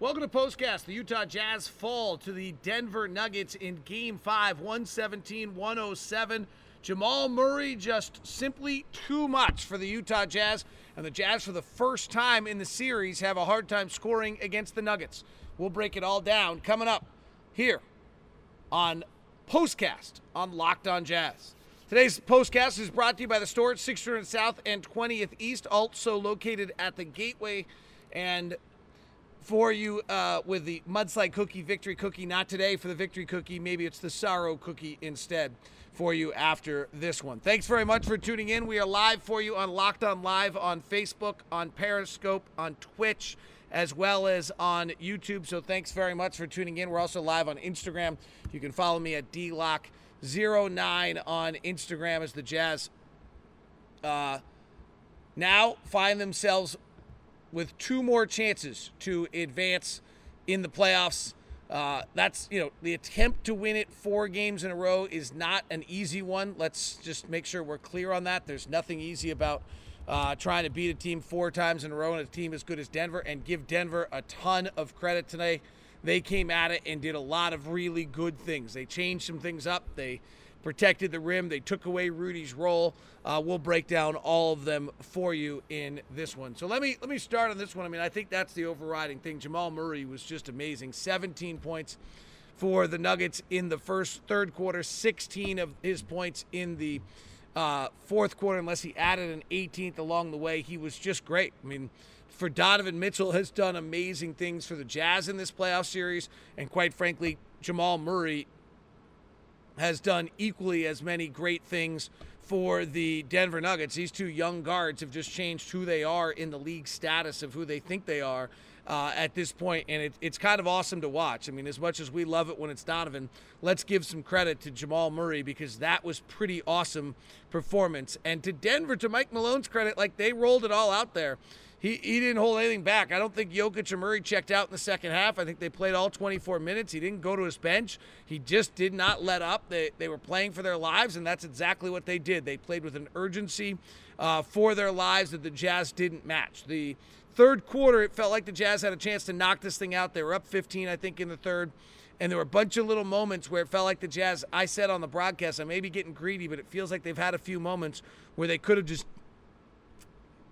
Welcome to Postcast. The Utah Jazz fall to the Denver Nuggets in Game 5, 117 107. Jamal Murray just simply too much for the Utah Jazz, and the Jazz, for the first time in the series, have a hard time scoring against the Nuggets. We'll break it all down coming up here on Postcast on Locked On Jazz. Today's postcast is brought to you by the store at 600 South and 20th East, also located at the Gateway. And for you uh, with the mudslide cookie, victory cookie, not today for the victory cookie. Maybe it's the sorrow cookie instead for you after this one. Thanks very much for tuning in. We are live for you on Locked On Live on Facebook, on Periscope, on Twitch, as well as on YouTube. So thanks very much for tuning in. We're also live on Instagram. You can follow me at DLock 09 on Instagram as the Jazz uh, now find themselves with two more chances to advance in the playoffs. Uh, that's, you know, the attempt to win it four games in a row is not an easy one. Let's just make sure we're clear on that. There's nothing easy about uh, trying to beat a team four times in a row and a team as good as Denver and give Denver a ton of credit today they came at it and did a lot of really good things. They changed some things up. They protected the rim. They took away Rudy's role. Uh, we'll break down all of them for you in this one. So let me let me start on this one. I mean, I think that's the overriding thing. Jamal Murray was just amazing. 17 points for the Nuggets in the first third quarter. 16 of his points in the uh, fourth quarter, unless he added an 18th along the way. He was just great. I mean for Donovan Mitchell has done amazing things for the Jazz in this playoff series, and quite frankly, Jamal Murray has done equally as many great things for the Denver Nuggets. These two young guards have just changed who they are in the league status of who they think they are uh, at this point, and it, it's kind of awesome to watch. I mean, as much as we love it when it's Donovan, let's give some credit to Jamal Murray because that was pretty awesome performance. And to Denver, to Mike Malone's credit, like they rolled it all out there he, he didn't hold anything back. I don't think Jokic or Murray checked out in the second half. I think they played all 24 minutes. He didn't go to his bench. He just did not let up. They, they were playing for their lives, and that's exactly what they did. They played with an urgency uh, for their lives that the Jazz didn't match. The third quarter, it felt like the Jazz had a chance to knock this thing out. They were up 15, I think, in the third. And there were a bunch of little moments where it felt like the Jazz, I said on the broadcast, I may be getting greedy, but it feels like they've had a few moments where they could have just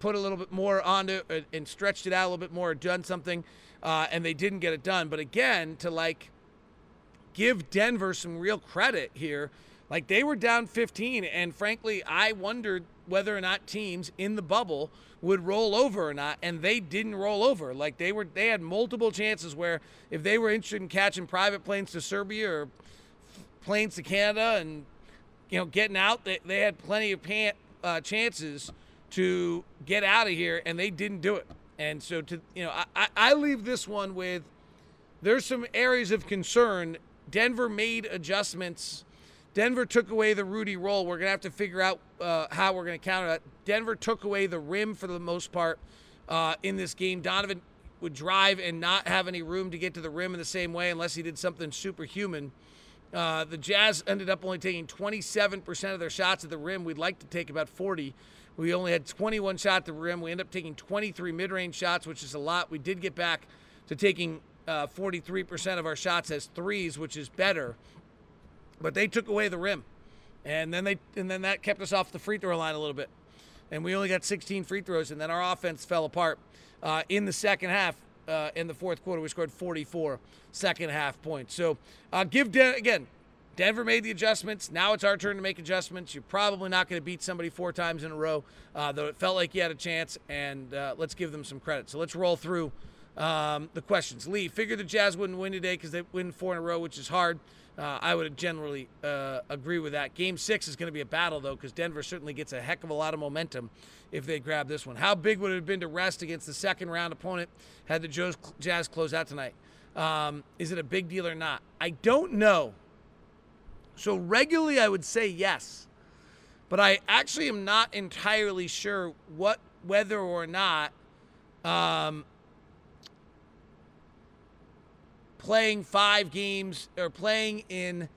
put a little bit more onto it and stretched it out a little bit more, done something, uh, and they didn't get it done. But again, to like give Denver some real credit here, like they were down 15, and frankly, I wondered whether or not teams in the bubble would roll over or not, and they didn't roll over. Like they were, they had multiple chances where if they were interested in catching private planes to Serbia or planes to Canada and you know getting out, they, they had plenty of pan, uh, chances to get out of here, and they didn't do it. And so, to you know, I, I leave this one with there's some areas of concern. Denver made adjustments. Denver took away the Rudy role. We're to have to figure out uh, how we're to counter that. Denver took away the rim for the most part uh, in this game. Donovan would drive and not have any room to get to the rim in the same way unless he did something superhuman. Uh, the Jazz ended up only taking 27% of their shots at the rim. We'd like to take about 40. We only had 21 shots at the rim. We ended up taking 23 mid-range shots, which is a lot. We did get back to taking uh, 43% of our shots as threes, which is better. But they took away the rim, and then they and then that kept us off the free throw line a little bit. And we only got 16 free throws, and then our offense fell apart uh, in the second half. Uh, in the fourth quarter, we scored 44 second half points. So uh, give Den- again Denver made the adjustments. Now it's our turn to make adjustments. You're probably not going to beat somebody four times in a row, uh, though it felt like you had a chance, and uh, let's give them some credit. So let's roll through um, the questions. Lee, figured the Jazz wouldn't win today because they win four in a row, which is hard. Uh, I would generally uh, agree with that. Game six is going to be a battle, though, because Denver certainly gets a heck of a lot of momentum if they grab this one. How big would it have been to rest against the second round opponent had the Jazz close out tonight? Um, is it a big deal or not? I don't know. So regularly, I would say yes, but I actually am not entirely sure what whether or not um, playing five games or playing in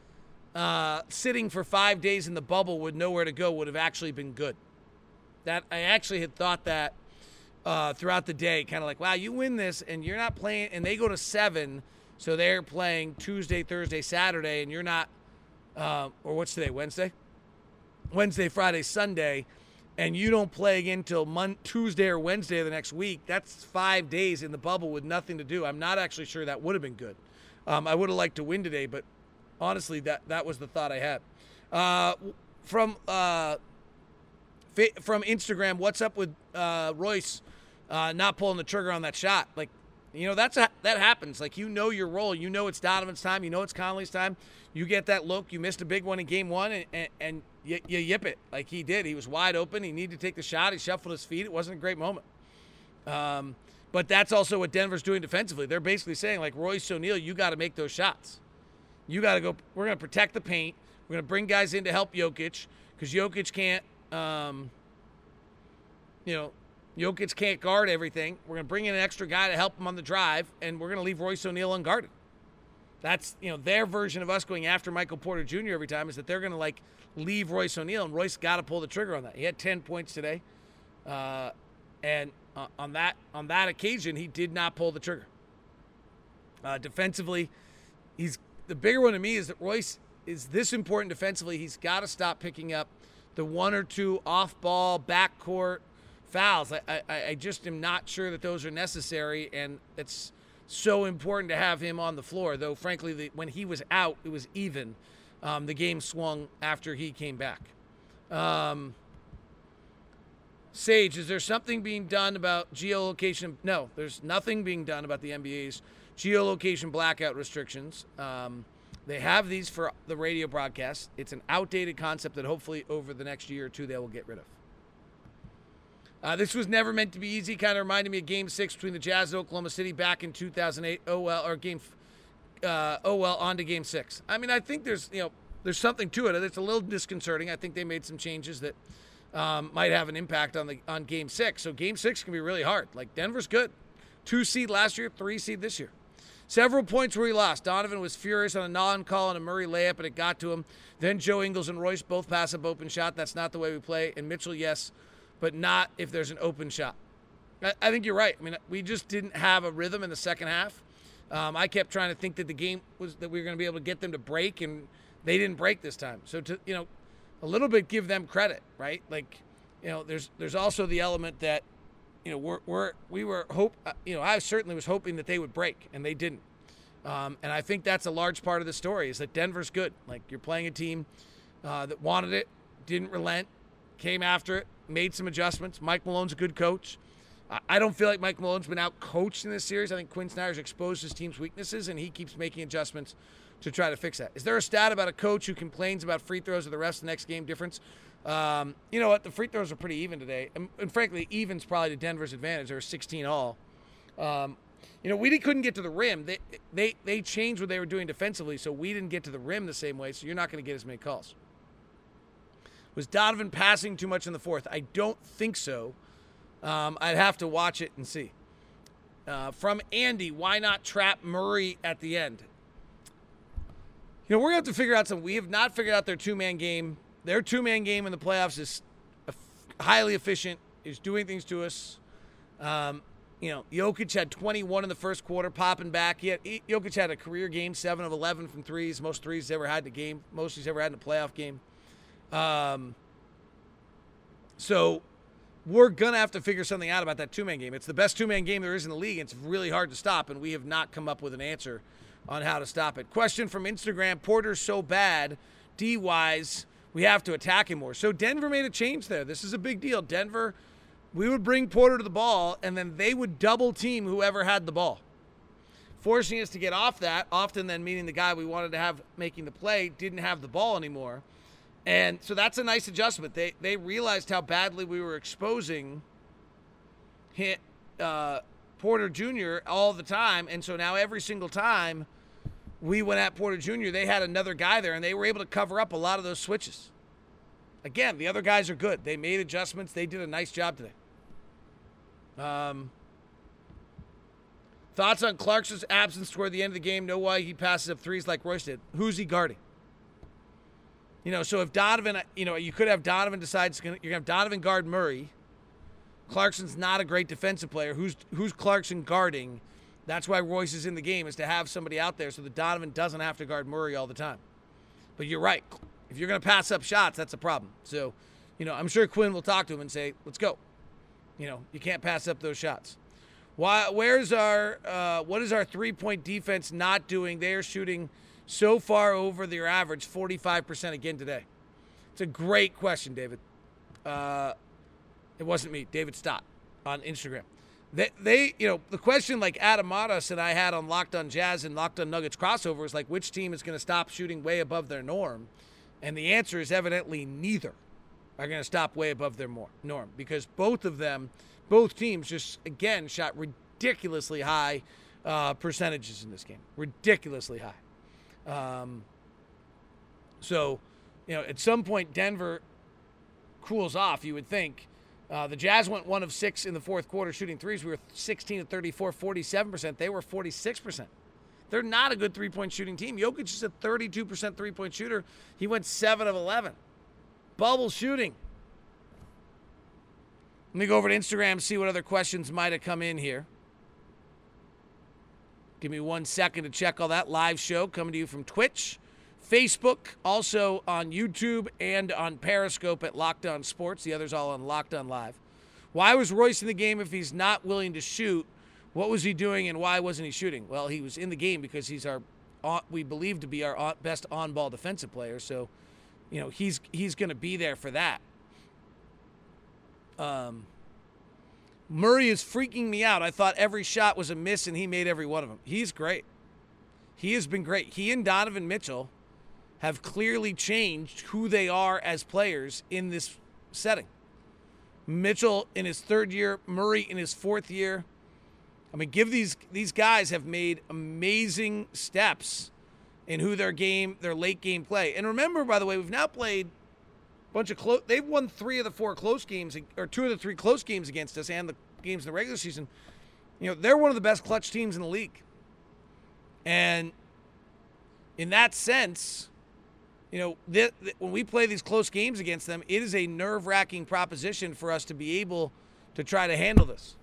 uh, sitting for five days in the bubble with nowhere to go would have actually been good. That I actually had thought that uh, throughout the day, kind of like, wow, you win this, and you're not playing, and they go to seven, so they're playing Tuesday, Thursday, Saturday, and you're not, uh, or what's today, Wednesday? Wednesday, Friday, Sunday, and you don't play again until Mon- Tuesday or Wednesday of the next week. That's five days in the bubble with nothing to do. I'm not actually sure that would have been good. Um, I would have liked to win today, but honestly, that that was the thought I had. Uh, from uh, from Instagram, what's up with uh, Royce uh, not pulling the trigger on that shot? Like, you know, that's a, that happens. Like, you know your role. You know it's Donovan's time. You know it's Conley's time. You get that look. You missed a big one in game one, and, and, and you, you yip it like he did. He was wide open. He needed to take the shot. He shuffled his feet. It wasn't a great moment. Um, but that's also what Denver's doing defensively. They're basically saying, like, Royce O'Neale, you got to make those shots. You got to go. We're going to protect the paint. We're going to bring guys in to help Jokic because Jokic can't, um, you know, Jokic can't guard everything. We're going to bring in an extra guy to help him on the drive, and we're going to leave Royce O'Neale unguarded. That's you know their version of us going after Michael Porter Jr. every time is that they're going to like leave Royce O'Neale, and Royce got to pull the trigger on that. He had 10 points today, uh, and uh, on that on that occasion he did not pull the trigger. Uh, defensively, he's the bigger one to me is that Royce is this important defensively. He's got to stop picking up the one or two off-ball backcourt fouls. I, I, I just am not sure that those are necessary, and it's so important to have him on the floor. Though, frankly, the, when he was out, it was even. Um, the game swung after he came back. Um, Sage, is there something being done about geolocation? No, there's nothing being done about the NBA's geolocation blackout restrictions. Um, they have these for the radio broadcast. It's an outdated concept that hopefully over the next year or two they will get rid of. Uh, this was never meant to be easy. Kind of reminded me of Game Six between the Jazz and Oklahoma City back in 2008. Oh well, or Game, uh, oh well, on to Game Six. I mean, I think there's you know there's something to it. It's a little disconcerting. I think they made some changes that um, might have an impact on the on Game Six. So Game Six can be really hard. Like Denver's good, two seed last year, three seed this year. Several points where he lost. Donovan was furious on a non-call on a Murray layup, and it got to him. Then Joe Ingles and Royce both pass up open shot. That's not the way we play. And Mitchell, yes, but not if there's an open shot. I, think you're right. I mean, we just didn't have a rhythm in the second half. Um, I kept trying to think that the game was that we were going to be able to get them to break, and they didn't break this time. So to you know, a little bit give them credit, right? Like, you know, there's there's also the element that you know we're, we're we were hope uh, you know I certainly was hoping that they would break, and they didn't. Um, and I think that's a large part of the story is that Denver's good. Like you're playing a team uh, that wanted it, didn't relent, came after it, made some adjustments. Mike Malone's a good coach. I don't feel like Mike Malone's been out coached in this series. I think Quin Snyder's exposed his team's weaknesses, and he keeps making adjustments to try to fix that. Is there a stat about a coach who complains about free throws or the rest of the next game difference? Um, you know what? The free throws are pretty even today, and, and frankly, even's probably to Denver's advantage. There were 16 all. Um, you know, we couldn't get to the rim. They they they changed what they were doing defensively, so we didn't get to the rim the same way. So you're not going to get as many calls. Was Donovan passing too much in the fourth? I don't think so. Um, I'd have to watch it and see. Uh, from Andy, why not trap Murray at the end? You know, we're going to have to figure out some. We have not figured out their two man game. Their two man game in the playoffs is highly efficient, is doing things to us. Um, you know, Jokic had 21 in the first quarter, popping back. He had, Jokic had a career game, 7 of 11 from threes, most threes he's ever had in a game, most he's ever had in a playoff game. Um, so we're going to have to figure something out about that two man game. It's the best two man game there is in the league. It's really hard to stop, and we have not come up with an answer on how to stop it. Question from Instagram Porter's so bad, D wise, we have to attack him more. So Denver made a change there. This is a big deal. Denver, we would bring Porter to the ball, and then they would double team whoever had the ball. Forcing us to get off that, often then meaning the guy we wanted to have making the play didn't have the ball anymore. And so that's a nice adjustment. They they realized how badly we were exposing hit, uh, Porter Jr. all the time, and so now every single time we went at Porter Jr., they had another guy there, and they were able to cover up a lot of those switches. Again, the other guys are good. They made adjustments. They did a nice job today. Um, thoughts on Clarkson's absence toward the end of the game? Know why he passes up threes like Royce did? Who's he guarding? You know, so if Donovan, you know, you could have Donovan decides you're going to have Donovan guard Murray. Clarkson's not a great defensive player. Who's who's Clarkson guarding? That's why Royce is in the game is to have somebody out there so that Donovan doesn't have to guard Murray all the time. But you're right. If you're going to pass up shots, that's a problem. So, you know, I'm sure Quin will talk to him and say, "Let's go." You know, you can't pass up those shots. Why? Where's our? Uh, what is our three-point defense not doing? They are shooting so far over their average, 45% again today. It's a great question, David. Uh, it wasn't me, David Stott on Instagram. They, they, you know, the question like Adam and I had on Locked on Jazz and Locked on Nuggets crossover is like, which team is going to stop shooting way above their norm? And the answer is evidently neither are going to stop way above their norm because both of them, both teams, just again shot ridiculously high uh, percentages in this game, ridiculously high. Um, so, you know, at some point Denver cools off. You would think uh, the Jazz went one of six in the fourth quarter shooting threes. We were 16 to 34, 47%. They were 46%. They're not a good three point shooting team. Jokic is a 32% three point shooter. He went 7 of 11. Bubble shooting. Let me go over to Instagram, see what other questions might have come in here. Give me one second to check all that live show coming to you from Twitch. Facebook, also on YouTube and on Periscope at Locked On Sports. The others all on Locked On Live. Why was Royce in the game if he's not willing to shoot? What was he doing and why wasn't he shooting? Well, he was in the game because he's our, we believe to be our best on-ball defensive player. So, you know, he's he's going to be there for that. Um, Murray is freaking me out. I thought every shot was a miss and he made every one of them. He's great. He has been great. He and Donovan Mitchell have clearly changed who they are as players in this setting. Mitchell in his third year, Murray in his fourth year. I mean, give these these guys have made amazing steps in who their game, their late game play. And remember, by the way, we've now played bunch of close. They've won three of the four close games, or two of the three close games against us, and the games in the regular season. You know, they're one of the best clutch teams in the league. And in that sense, you know, th- th- when we play these close games against them, it is a nerve wracking proposition for us to be able to try to handle this.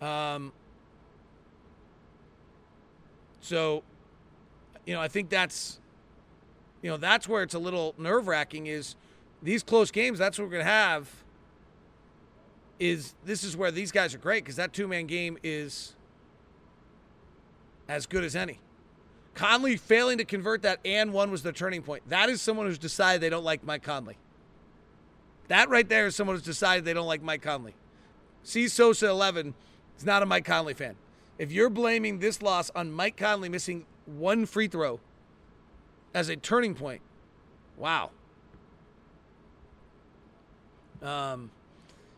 Um, so, you know, I think that's, you know, that's where it's a little nerve wracking is these close games, that's what we're going to have. Is this is where these guys are great because that two man game is as good as any. Conley failing to convert that and one was the turning point. That is someone who's decided they don't like Mike Conley. That right there is someone who's decided they don't like Mike Conley. See Sosa 11 is not a Mike Conley fan. If you're blaming this loss on Mike Conley missing one free throw as a turning point, wow. Um,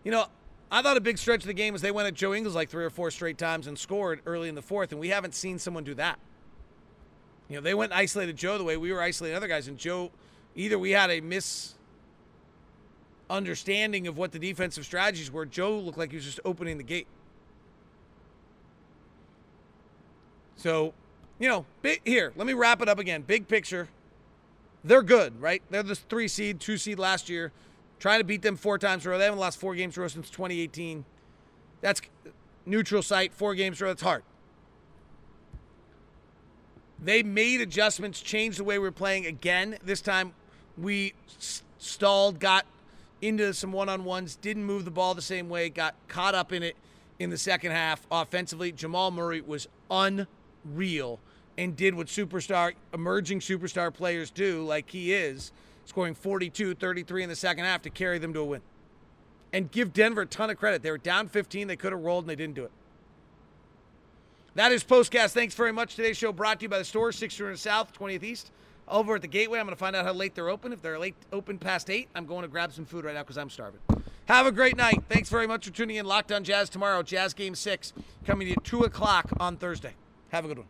you know, I thought a big stretch of the game was they went at Joe Ingles like three or four straight times and scored early in the fourth, and we haven't seen someone do that. You know, they went isolated Joe the way we were isolating other guys, and Joe, either we had a misunderstanding of what the defensive strategies were. Joe looked like he was just opening the gate. So, you know, big, here, let me wrap it up again. Big picture. They're good, right? They're the three seed, two seed last year. Trying to beat them four times in a row. They haven't lost four games in a row since 2018. That's neutral site, four games in a row. That's hard. They made adjustments, changed the way we are playing again. This time we stalled, got into some one on ones, didn't move the ball the same way, got caught up in it in the second half offensively. Jamal Murray was unreal and did what superstar, emerging superstar players do, like he is, scoring 42, 33 in the second half to carry them to a win. And give Denver a ton of credit. They were down 15, they could have rolled, and they didn't do it. That is Postcast. Thanks very much. Today's show brought to you by the store, 600 South, 20th East. Over at the Gateway, I'm going to find out how late they're open. If they're late open past 8, I'm going to grab some food right now because I'm starving. Have a great night. Thanks very much for tuning in. Locked on Jazz tomorrow. Jazz Game 6 coming at 2 o'clock on Thursday. Have a good one.